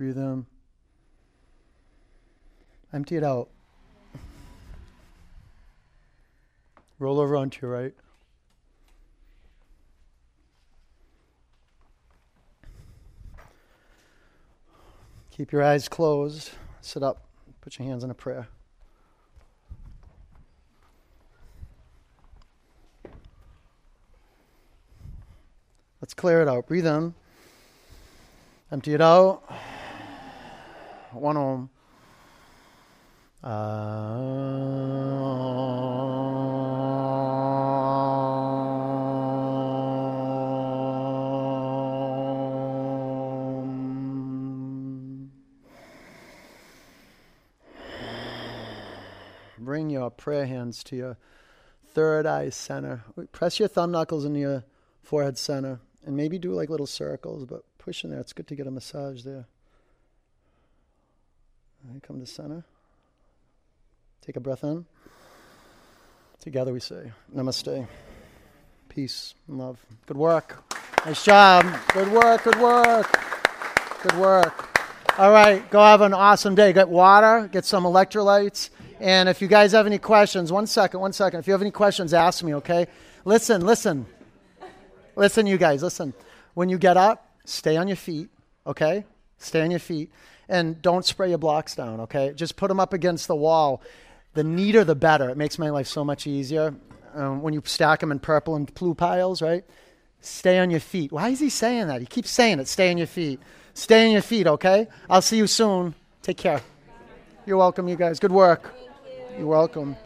Breathe in. Empty it out. Roll over onto your right. Keep your eyes closed. Sit up. Put your hands in a prayer. Let's clear it out. Breathe in. Empty it out. One home. Um, bring your prayer hands to your third eye center. Press your thumb knuckles into your forehead center and maybe do like little circles, but push in there. It's good to get a massage there. Right, come to center. Take a breath in. Together we say, Namaste. Peace and love. Good work. Nice job. Good work, good work. Good work. All right, go have an awesome day. Get water, get some electrolytes. And if you guys have any questions, one second, one second. If you have any questions, ask me, okay? Listen, listen. Listen, you guys, listen. When you get up, stay on your feet, okay? Stay on your feet. And don't spray your blocks down, okay? Just put them up against the wall. The neater, the better. It makes my life so much easier. Um, when you stack them in purple and blue piles, right? Stay on your feet. Why is he saying that? He keeps saying it. Stay on your feet. Stay on your feet, okay? I'll see you soon. Take care. You're welcome, you guys. Good work. You're welcome.